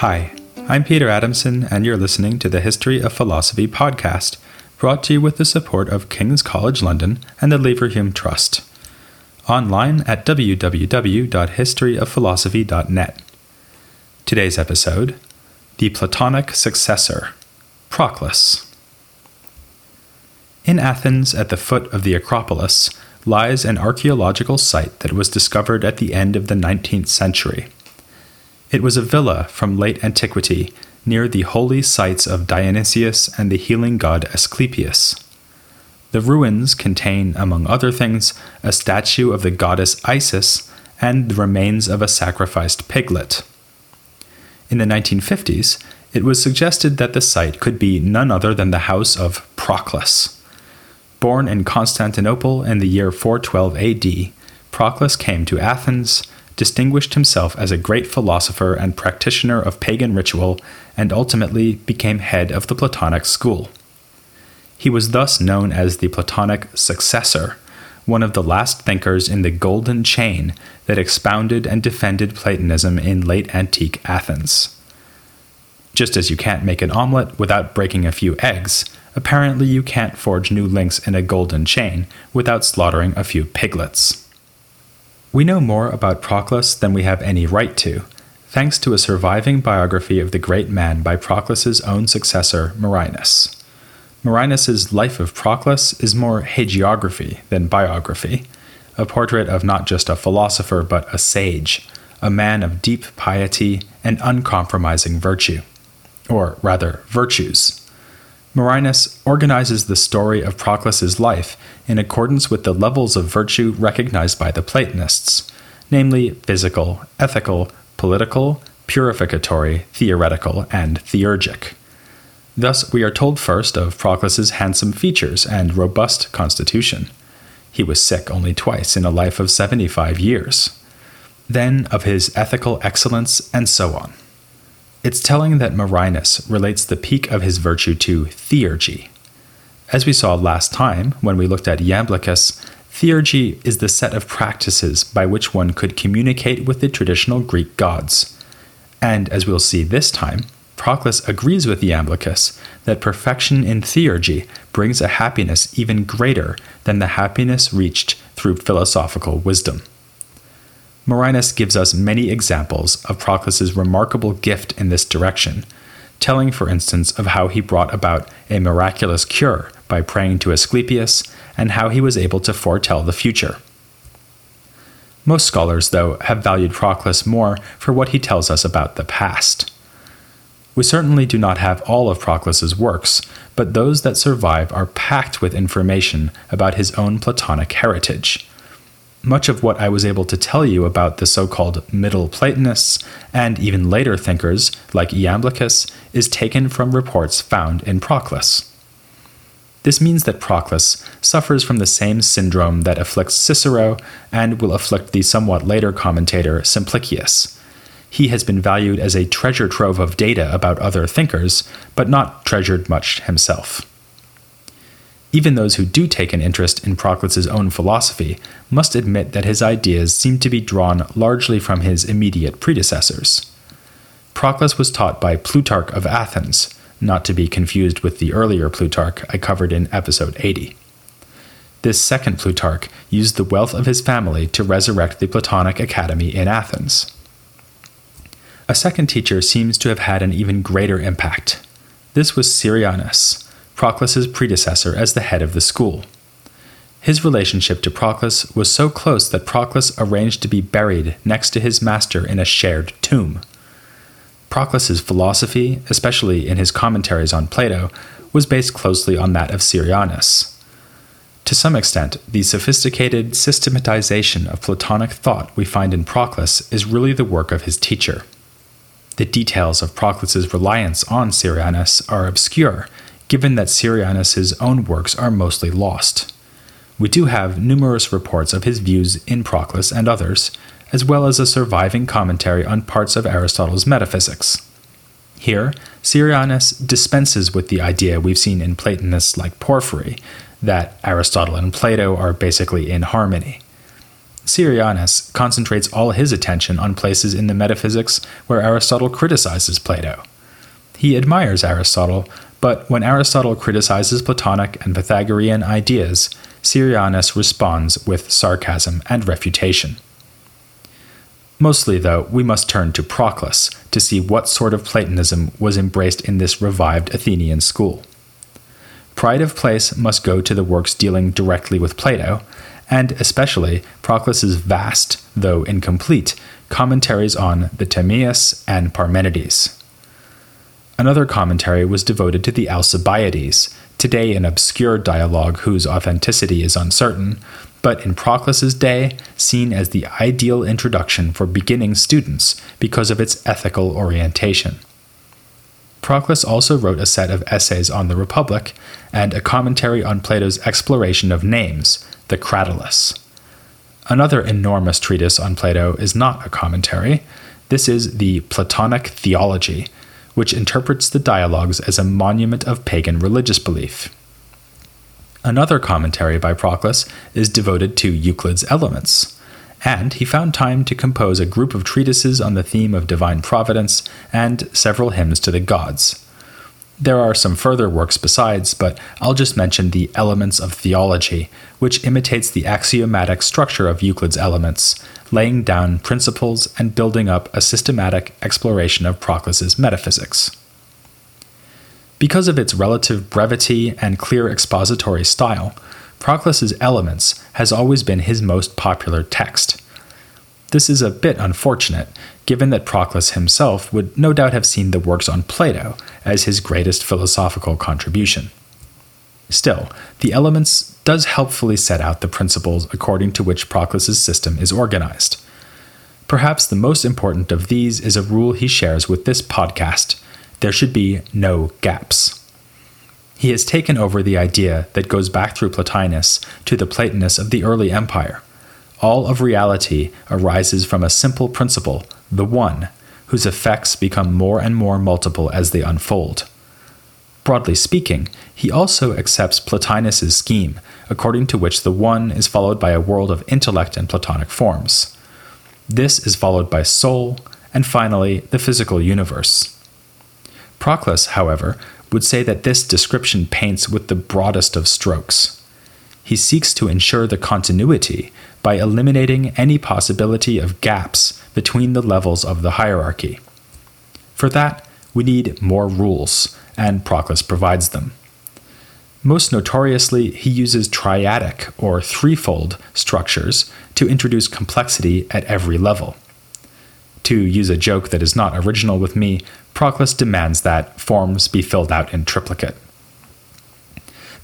Hi, I'm Peter Adamson, and you're listening to the History of Philosophy podcast, brought to you with the support of King's College London and the Leverhulme Trust. Online at www.historyofphilosophy.net. Today's episode The Platonic Successor, Proclus. In Athens, at the foot of the Acropolis, lies an archaeological site that was discovered at the end of the 19th century. It was a villa from late antiquity near the holy sites of Dionysus and the healing god Asclepius. The ruins contain, among other things, a statue of the goddess Isis and the remains of a sacrificed piglet. In the 1950s, it was suggested that the site could be none other than the house of Proclus. Born in Constantinople in the year 412 AD, Proclus came to Athens distinguished himself as a great philosopher and practitioner of pagan ritual, and ultimately became head of the Platonic school. He was thus known as the Platonic successor, one of the last thinkers in the golden chain that expounded and defended Platonism in late antique Athens. Just as you can't make an omelet without breaking a few eggs, apparently you can't forge new links in a golden chain without slaughtering a few piglets. We know more about Proclus than we have any right to, thanks to a surviving biography of the great man by Proclus's own successor, Marinus. Marinus's Life of Proclus is more hagiography than biography, a portrait of not just a philosopher but a sage, a man of deep piety and uncompromising virtue. Or rather, virtues. Marinus organizes the story of Proclus's life in accordance with the levels of virtue recognized by the Platonists, namely physical, ethical, political, purificatory, theoretical, and theurgic. Thus, we are told first of Proclus's handsome features and robust constitution. He was sick only twice in a life of 75 years. Then of his ethical excellence, and so on. It's telling that Marinus relates the peak of his virtue to theurgy. As we saw last time when we looked at Iamblichus, theurgy is the set of practices by which one could communicate with the traditional Greek gods. And as we'll see this time, Proclus agrees with Iamblichus that perfection in theurgy brings a happiness even greater than the happiness reached through philosophical wisdom. Marinus gives us many examples of Proclus's remarkable gift in this direction, telling, for instance, of how he brought about a miraculous cure by praying to Asclepius and how he was able to foretell the future. Most scholars, though, have valued Proclus more for what he tells us about the past. We certainly do not have all of Proclus's works, but those that survive are packed with information about his own Platonic heritage much of what I was able to tell you about the so called Middle Platonists and even later thinkers like Iamblichus is taken from reports found in Proclus. This means that Proclus suffers from the same syndrome that afflicts Cicero and will afflict the somewhat later commentator Simplicius. He has been valued as a treasure trove of data about other thinkers, but not treasured much himself. Even those who do take an interest in Proclus's own philosophy must admit that his ideas seem to be drawn largely from his immediate predecessors. Proclus was taught by Plutarch of Athens, not to be confused with the earlier Plutarch I covered in episode 80. This second Plutarch used the wealth of his family to resurrect the Platonic Academy in Athens. A second teacher seems to have had an even greater impact. This was Syrianus Proclus's predecessor as the head of the school. His relationship to Proclus was so close that Proclus arranged to be buried next to his master in a shared tomb. Proclus's philosophy, especially in his commentaries on Plato, was based closely on that of Syrianus. To some extent, the sophisticated systematization of Platonic thought we find in Proclus is really the work of his teacher. The details of Proclus's reliance on Syrianus are obscure given that Syrianus' own works are mostly lost. We do have numerous reports of his views in Proclus and others, as well as a surviving commentary on parts of Aristotle's metaphysics. Here, Syrianus dispenses with the idea we've seen in Platonists like Porphyry that Aristotle and Plato are basically in harmony. Syrianus concentrates all his attention on places in the metaphysics where Aristotle criticizes Plato. He admires Aristotle, but when Aristotle criticizes Platonic and Pythagorean ideas, Syrianus responds with sarcasm and refutation. Mostly, though, we must turn to Proclus to see what sort of Platonism was embraced in this revived Athenian school. Pride of place must go to the works dealing directly with Plato, and especially Proclus's vast, though incomplete, commentaries on the Timaeus and Parmenides. Another commentary was devoted to the Alcibiades, today an obscure dialogue whose authenticity is uncertain, but in Proclus's day seen as the ideal introduction for beginning students because of its ethical orientation. Proclus also wrote a set of essays on the Republic and a commentary on Plato's exploration of names, the Cratylus. Another enormous treatise on Plato is not a commentary. This is the Platonic Theology, which interprets the dialogues as a monument of pagan religious belief. Another commentary by Proclus is devoted to Euclid's Elements, and he found time to compose a group of treatises on the theme of divine providence and several hymns to the gods. There are some further works besides, but I'll just mention the Elements of Theology, which imitates the axiomatic structure of Euclid's Elements, laying down principles and building up a systematic exploration of Proclus's metaphysics. Because of its relative brevity and clear expository style, Proclus's Elements has always been his most popular text. This is a bit unfortunate, given that Proclus himself would no doubt have seen the works on Plato as his greatest philosophical contribution. Still, the Elements does helpfully set out the principles according to which Proclus's system is organized. Perhaps the most important of these is a rule he shares with this podcast there should be no gaps. He has taken over the idea that goes back through Plotinus to the Platonists of the early empire. All of reality arises from a simple principle the one, whose effects become more and more multiple as they unfold. Broadly speaking, he also accepts Plotinus's scheme, according to which the one is followed by a world of intellect and Platonic forms. This is followed by soul, and finally, the physical universe. Proclus, however, would say that this description paints with the broadest of strokes. He seeks to ensure the continuity by eliminating any possibility of gaps between the levels of the hierarchy. For that, we need more rules, and Proclus provides them. Most notoriously, he uses triadic or threefold structures to introduce complexity at every level. To use a joke that is not original with me, Proclus demands that forms be filled out in triplicate.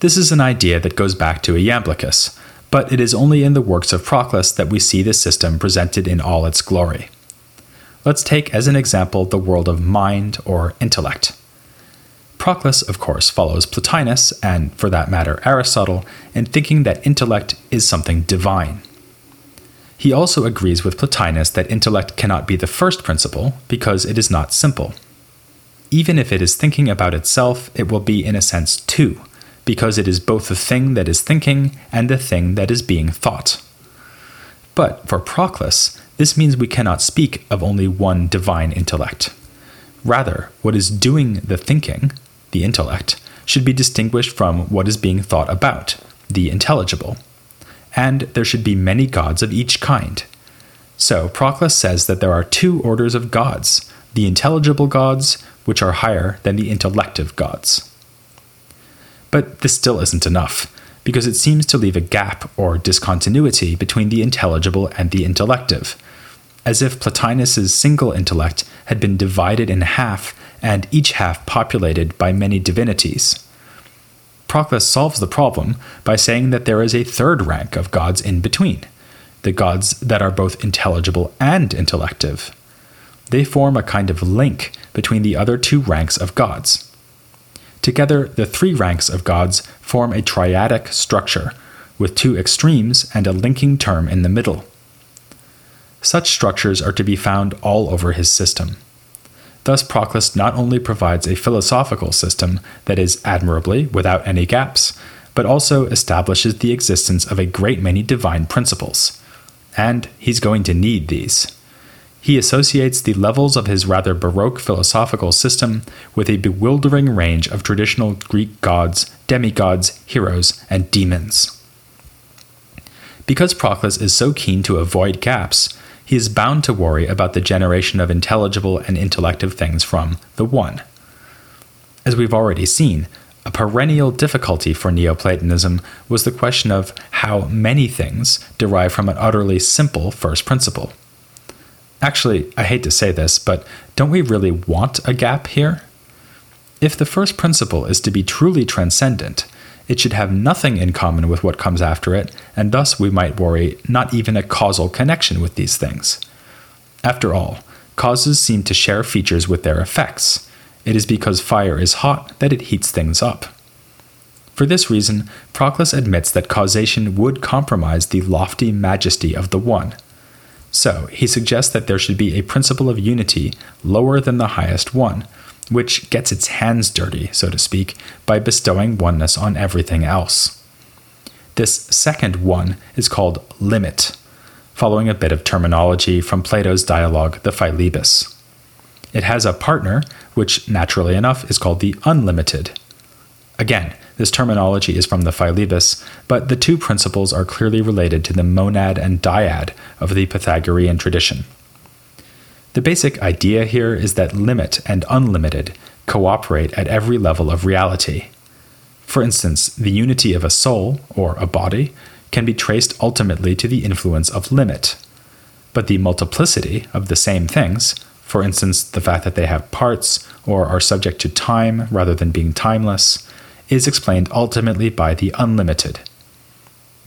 This is an idea that goes back to Iamblichus, but it is only in the works of Proclus that we see this system presented in all its glory. Let's take as an example the world of mind or intellect. Proclus, of course, follows Plotinus, and for that matter, Aristotle, in thinking that intellect is something divine. He also agrees with Plotinus that intellect cannot be the first principle because it is not simple. Even if it is thinking about itself, it will be, in a sense, two, because it is both the thing that is thinking and the thing that is being thought. But for Proclus, this means we cannot speak of only one divine intellect. Rather, what is doing the thinking, the intellect, should be distinguished from what is being thought about, the intelligible. And there should be many gods of each kind. So, Proclus says that there are two orders of gods the intelligible gods, which are higher than the intellective gods. But this still isn't enough because it seems to leave a gap or discontinuity between the intelligible and the intellective, as if Plotinus's single intellect had been divided in half and each half populated by many divinities. Proclus solves the problem by saying that there is a third rank of gods in between, the gods that are both intelligible and intellective. They form a kind of link between the other two ranks of gods. Together, the three ranks of gods form a triadic structure, with two extremes and a linking term in the middle. Such structures are to be found all over his system. Thus, Proclus not only provides a philosophical system that is admirably without any gaps, but also establishes the existence of a great many divine principles. And he's going to need these. He associates the levels of his rather Baroque philosophical system with a bewildering range of traditional Greek gods, demigods, heroes, and demons. Because Proclus is so keen to avoid gaps, he is bound to worry about the generation of intelligible and intellective things from the One. As we've already seen, a perennial difficulty for Neoplatonism was the question of how many things derive from an utterly simple first principle. Actually, I hate to say this, but don't we really want a gap here? If the first principle is to be truly transcendent, it should have nothing in common with what comes after it, and thus we might worry not even a causal connection with these things. After all, causes seem to share features with their effects. It is because fire is hot that it heats things up. For this reason, Proclus admits that causation would compromise the lofty majesty of the One. So, he suggests that there should be a principle of unity lower than the highest one, which gets its hands dirty, so to speak, by bestowing oneness on everything else. This second one is called limit, following a bit of terminology from Plato's dialogue, the Philebus. It has a partner, which naturally enough is called the unlimited. Again, this terminology is from the Philebus, but the two principles are clearly related to the monad and dyad of the Pythagorean tradition. The basic idea here is that limit and unlimited cooperate at every level of reality. For instance, the unity of a soul, or a body, can be traced ultimately to the influence of limit. But the multiplicity of the same things, for instance, the fact that they have parts or are subject to time rather than being timeless, is explained ultimately by the unlimited.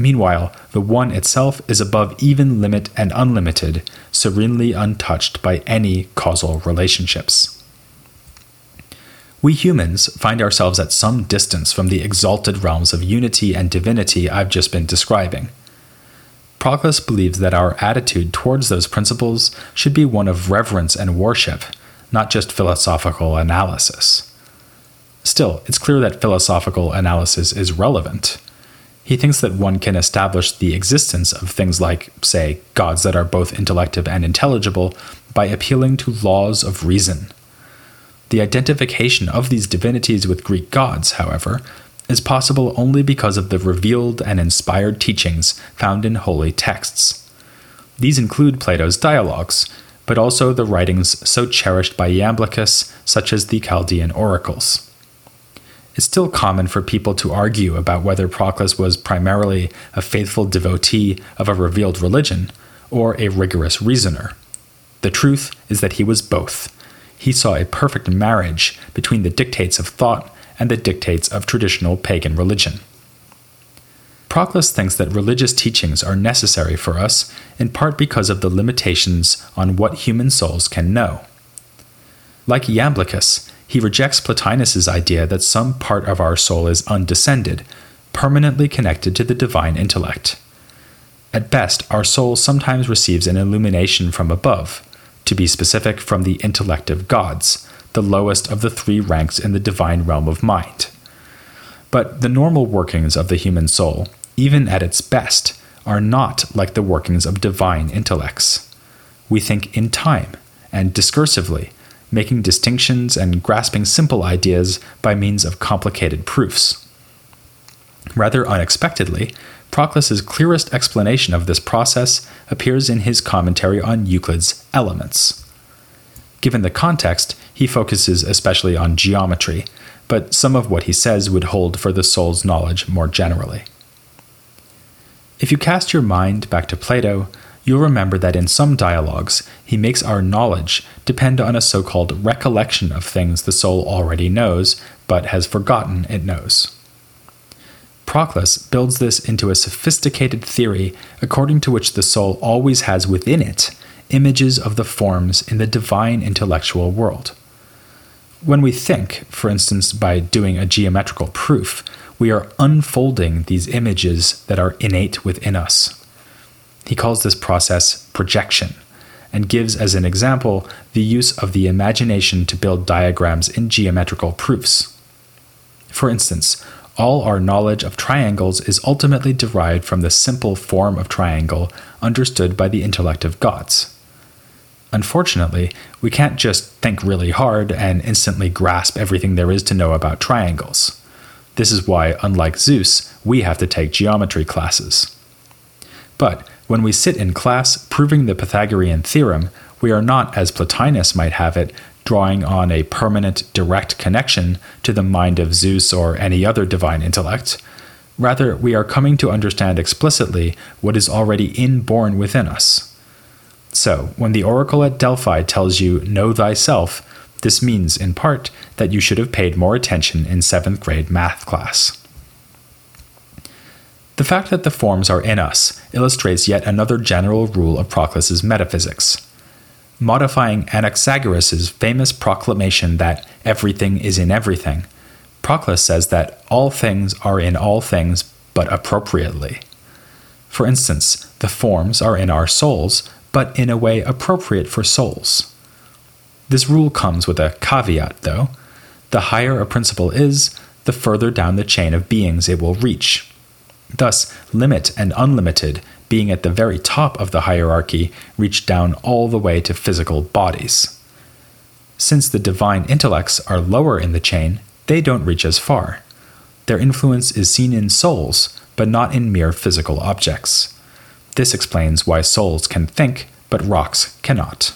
Meanwhile, the One itself is above even limit and unlimited, serenely untouched by any causal relationships. We humans find ourselves at some distance from the exalted realms of unity and divinity I've just been describing. Proclus believes that our attitude towards those principles should be one of reverence and worship, not just philosophical analysis. Still, it's clear that philosophical analysis is relevant. He thinks that one can establish the existence of things like, say, gods that are both intellective and intelligible by appealing to laws of reason. The identification of these divinities with Greek gods, however, is possible only because of the revealed and inspired teachings found in holy texts. These include Plato's dialogues, but also the writings so cherished by Iamblichus, such as the Chaldean oracles it's still common for people to argue about whether Proclus was primarily a faithful devotee of a revealed religion or a rigorous reasoner. The truth is that he was both. He saw a perfect marriage between the dictates of thought and the dictates of traditional pagan religion. Proclus thinks that religious teachings are necessary for us in part because of the limitations on what human souls can know. Like Iamblichus, he rejects Plotinus's idea that some part of our soul is undescended, permanently connected to the divine intellect. At best, our soul sometimes receives an illumination from above, to be specific, from the intellect of gods, the lowest of the three ranks in the divine realm of mind. But the normal workings of the human soul, even at its best, are not like the workings of divine intellects. We think in time and discursively making distinctions and grasping simple ideas by means of complicated proofs. Rather unexpectedly, Proclus's clearest explanation of this process appears in his commentary on Euclid's Elements. Given the context, he focuses especially on geometry, but some of what he says would hold for the soul's knowledge more generally. If you cast your mind back to Plato, you'll remember that in some dialogues, he makes our knowledge depend on a so called recollection of things the soul already knows, but has forgotten it knows. Proclus builds this into a sophisticated theory according to which the soul always has within it images of the forms in the divine intellectual world. When we think, for instance, by doing a geometrical proof, we are unfolding these images that are innate within us. He calls this process projection, and gives as an example the use of the imagination to build diagrams in geometrical proofs. For instance, all our knowledge of triangles is ultimately derived from the simple form of triangle understood by the intellect of gods. Unfortunately, we can't just think really hard and instantly grasp everything there is to know about triangles. This is why, unlike Zeus, we have to take geometry classes. But when we sit in class proving the Pythagorean theorem, we are not, as Plotinus might have it, drawing on a permanent, direct connection to the mind of Zeus or any other divine intellect. Rather, we are coming to understand explicitly what is already inborn within us. So, when the oracle at Delphi tells you, Know thyself, this means, in part, that you should have paid more attention in seventh grade math class. The fact that the forms are in us illustrates yet another general rule of Proclus's metaphysics modifying Anaxagoras' famous proclamation that everything is in everything, Proclus says that all things are in all things, but appropriately. For instance, the forms are in our souls, but in a way appropriate for souls. This rule comes with a caveat, though. The higher a principle is, the further down the chain of beings it will reach. Thus, limit and unlimited being at the very top of the hierarchy, reach down all the way to physical bodies. Since the divine intellects are lower in the chain, they don't reach as far. Their influence is seen in souls, but not in mere physical objects. This explains why souls can think, but rocks cannot.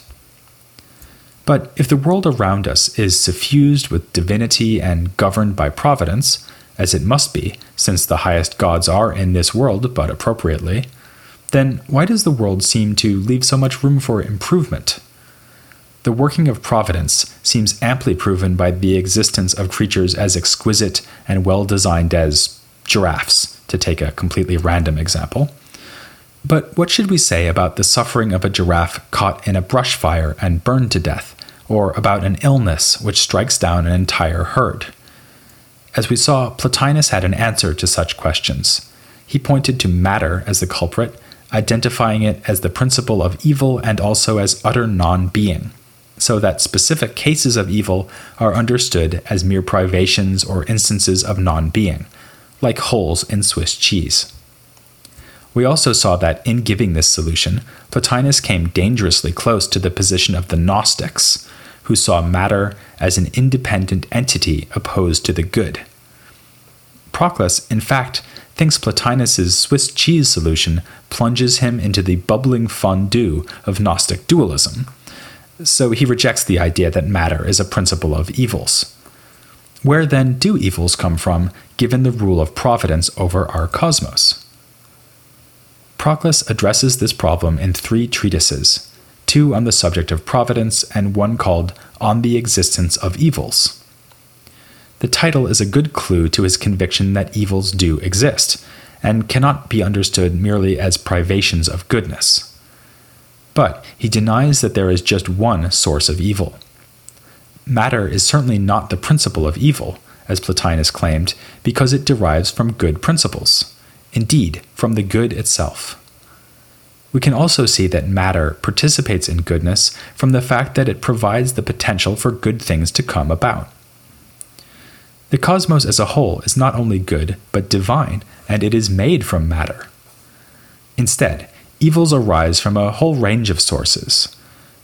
But if the world around us is suffused with divinity and governed by providence, as it must be, since the highest gods are in this world but appropriately, then why does the world seem to leave so much room for improvement? The working of providence seems amply proven by the existence of creatures as exquisite and well designed as giraffes, to take a completely random example. But what should we say about the suffering of a giraffe caught in a brush fire and burned to death, or about an illness which strikes down an entire herd? As we saw, Plotinus had an answer to such questions. He pointed to matter as the culprit identifying it as the principle of evil and also as utter non being, so that specific cases of evil are understood as mere privations or instances of non being, like holes in Swiss cheese. We also saw that in giving this solution, Plotinus came dangerously close to the position of the Gnostics, who saw matter as an independent entity opposed to the good. Proclus, in fact, thinks Plotinus's Swiss cheese solution plunges him into the bubbling fondue of Gnostic dualism. So he rejects the idea that matter is a principle of evils. Where then do evils come from, given the rule of providence over our cosmos? Proclus addresses this problem in three treatises two on the subject of providence and one called On the Existence of Evils. The title is a good clue to his conviction that evils do exist, and cannot be understood merely as privations of goodness. But he denies that there is just one source of evil. Matter is certainly not the principle of evil, as Plotinus claimed, because it derives from good principles, indeed, from the good itself. We can also see that matter participates in goodness from the fact that it provides the potential for good things to come about. The cosmos as a whole is not only good, but divine, and it is made from matter. Instead, evils arise from a whole range of sources.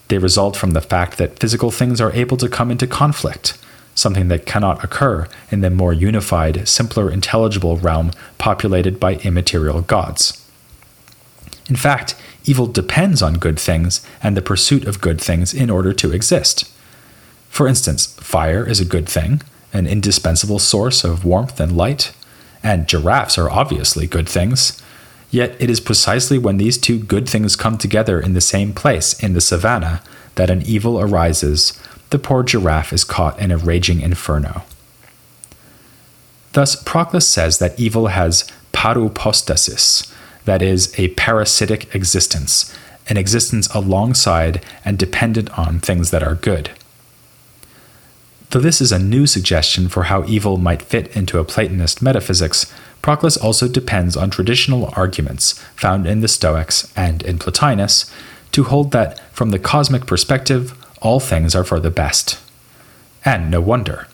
They result from the fact that physical things are able to come into conflict, something that cannot occur in the more unified, simpler, intelligible realm populated by immaterial gods. In fact, evil depends on good things and the pursuit of good things in order to exist. For instance, fire is a good thing, an indispensable source of warmth and light, and giraffes are obviously good things. Yet it is precisely when these two good things come together in the same place in the savannah that an evil arises. The poor giraffe is caught in a raging inferno. Thus, Proclus says that evil has paroupostasis, that is, a parasitic existence, an existence alongside and dependent on things that are good. Though this is a new suggestion for how evil might fit into a Platonist metaphysics, Proclus also depends on traditional arguments found in the Stoics and in Plotinus to hold that, from the cosmic perspective, all things are for the best. And no wonder.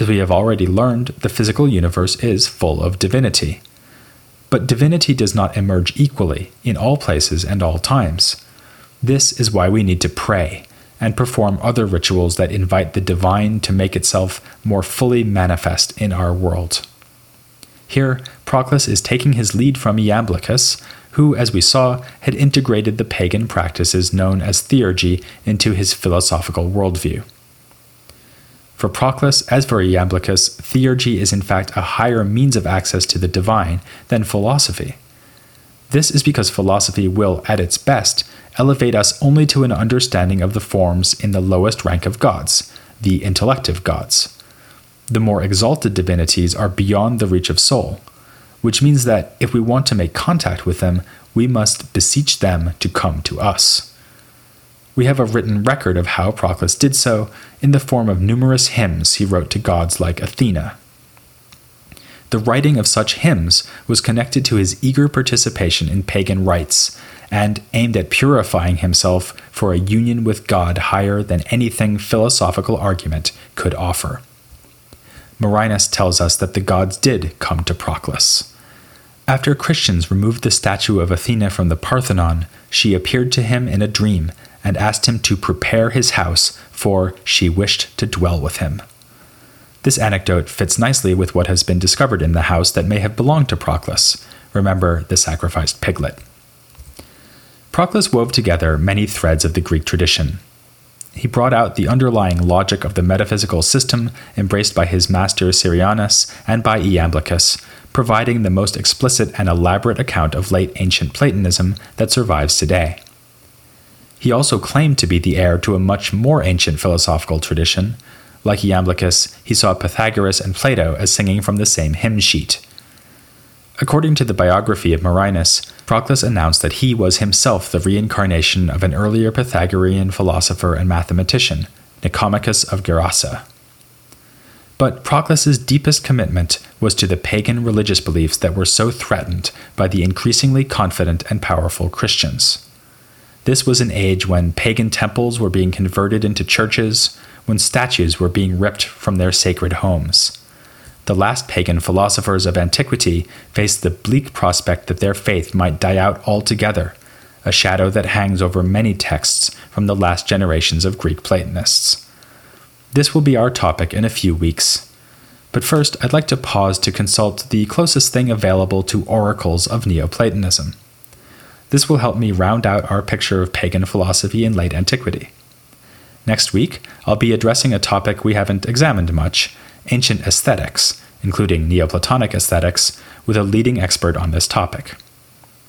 As we have already learned, the physical universe is full of divinity. But divinity does not emerge equally in all places and all times. This is why we need to pray and perform other rituals that invite the divine to make itself more fully manifest in our world. Here, Proclus is taking his lead from Iamblichus, who, as we saw, had integrated the pagan practices known as theurgy into his philosophical worldview. For Proclus, as for Iamblichus, theurgy is in fact a higher means of access to the divine than philosophy. This is because philosophy will, at its best, elevate us only to an understanding of the forms in the lowest rank of gods, the intellective gods. The more exalted divinities are beyond the reach of soul, which means that if we want to make contact with them, we must beseech them to come to us we have a written record of how Proclus did so in the form of numerous hymns he wrote to gods like Athena. The writing of such hymns was connected to his eager participation in pagan rites and aimed at purifying himself for a union with God higher than anything philosophical argument could offer. Marinus tells us that the gods did come to Proclus. After Christians removed the statue of Athena from the Parthenon, she appeared to him in a dream and asked him to prepare his house, for she wished to dwell with him. This anecdote fits nicely with what has been discovered in the house that may have belonged to Proclus. Remember the sacrificed piglet. Proclus wove together many threads of the Greek tradition. He brought out the underlying logic of the metaphysical system embraced by his master Syrianus and by Iamblichus, providing the most explicit and elaborate account of late ancient Platonism that survives today. He also claimed to be the heir to a much more ancient philosophical tradition. Like Iamblichus, he saw Pythagoras and Plato as singing from the same hymn sheet. According to the biography of Marinus, Proclus announced that he was himself the reincarnation of an earlier Pythagorean philosopher and mathematician, Nicomachus of Gerasa. But Proclus's deepest commitment was to the pagan religious beliefs that were so threatened by the increasingly confident and powerful Christians. This was an age when pagan temples were being converted into churches, when statues were being ripped from their sacred homes. The last pagan philosophers of antiquity faced the bleak prospect that their faith might die out altogether, a shadow that hangs over many texts from the last generations of Greek Platonists. This will be our topic in a few weeks. But first, I'd like to pause to consult the closest thing available to oracles of Neoplatonism. This will help me round out our picture of pagan philosophy in late antiquity. Next week, I'll be addressing a topic we haven't examined much ancient aesthetics, including Neoplatonic aesthetics, with a leading expert on this topic.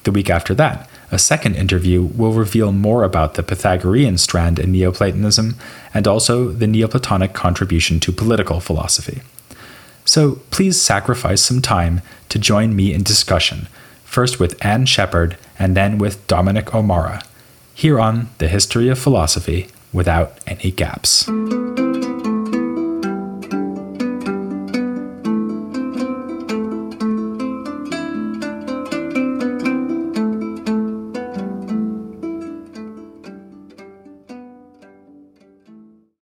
The week after that, a second interview will reveal more about the Pythagorean strand in Neoplatonism and also the Neoplatonic contribution to political philosophy. So please sacrifice some time to join me in discussion first with Anne Sheppard and then with Dominic O'Meara, here on The History of Philosophy Without Any Gaps.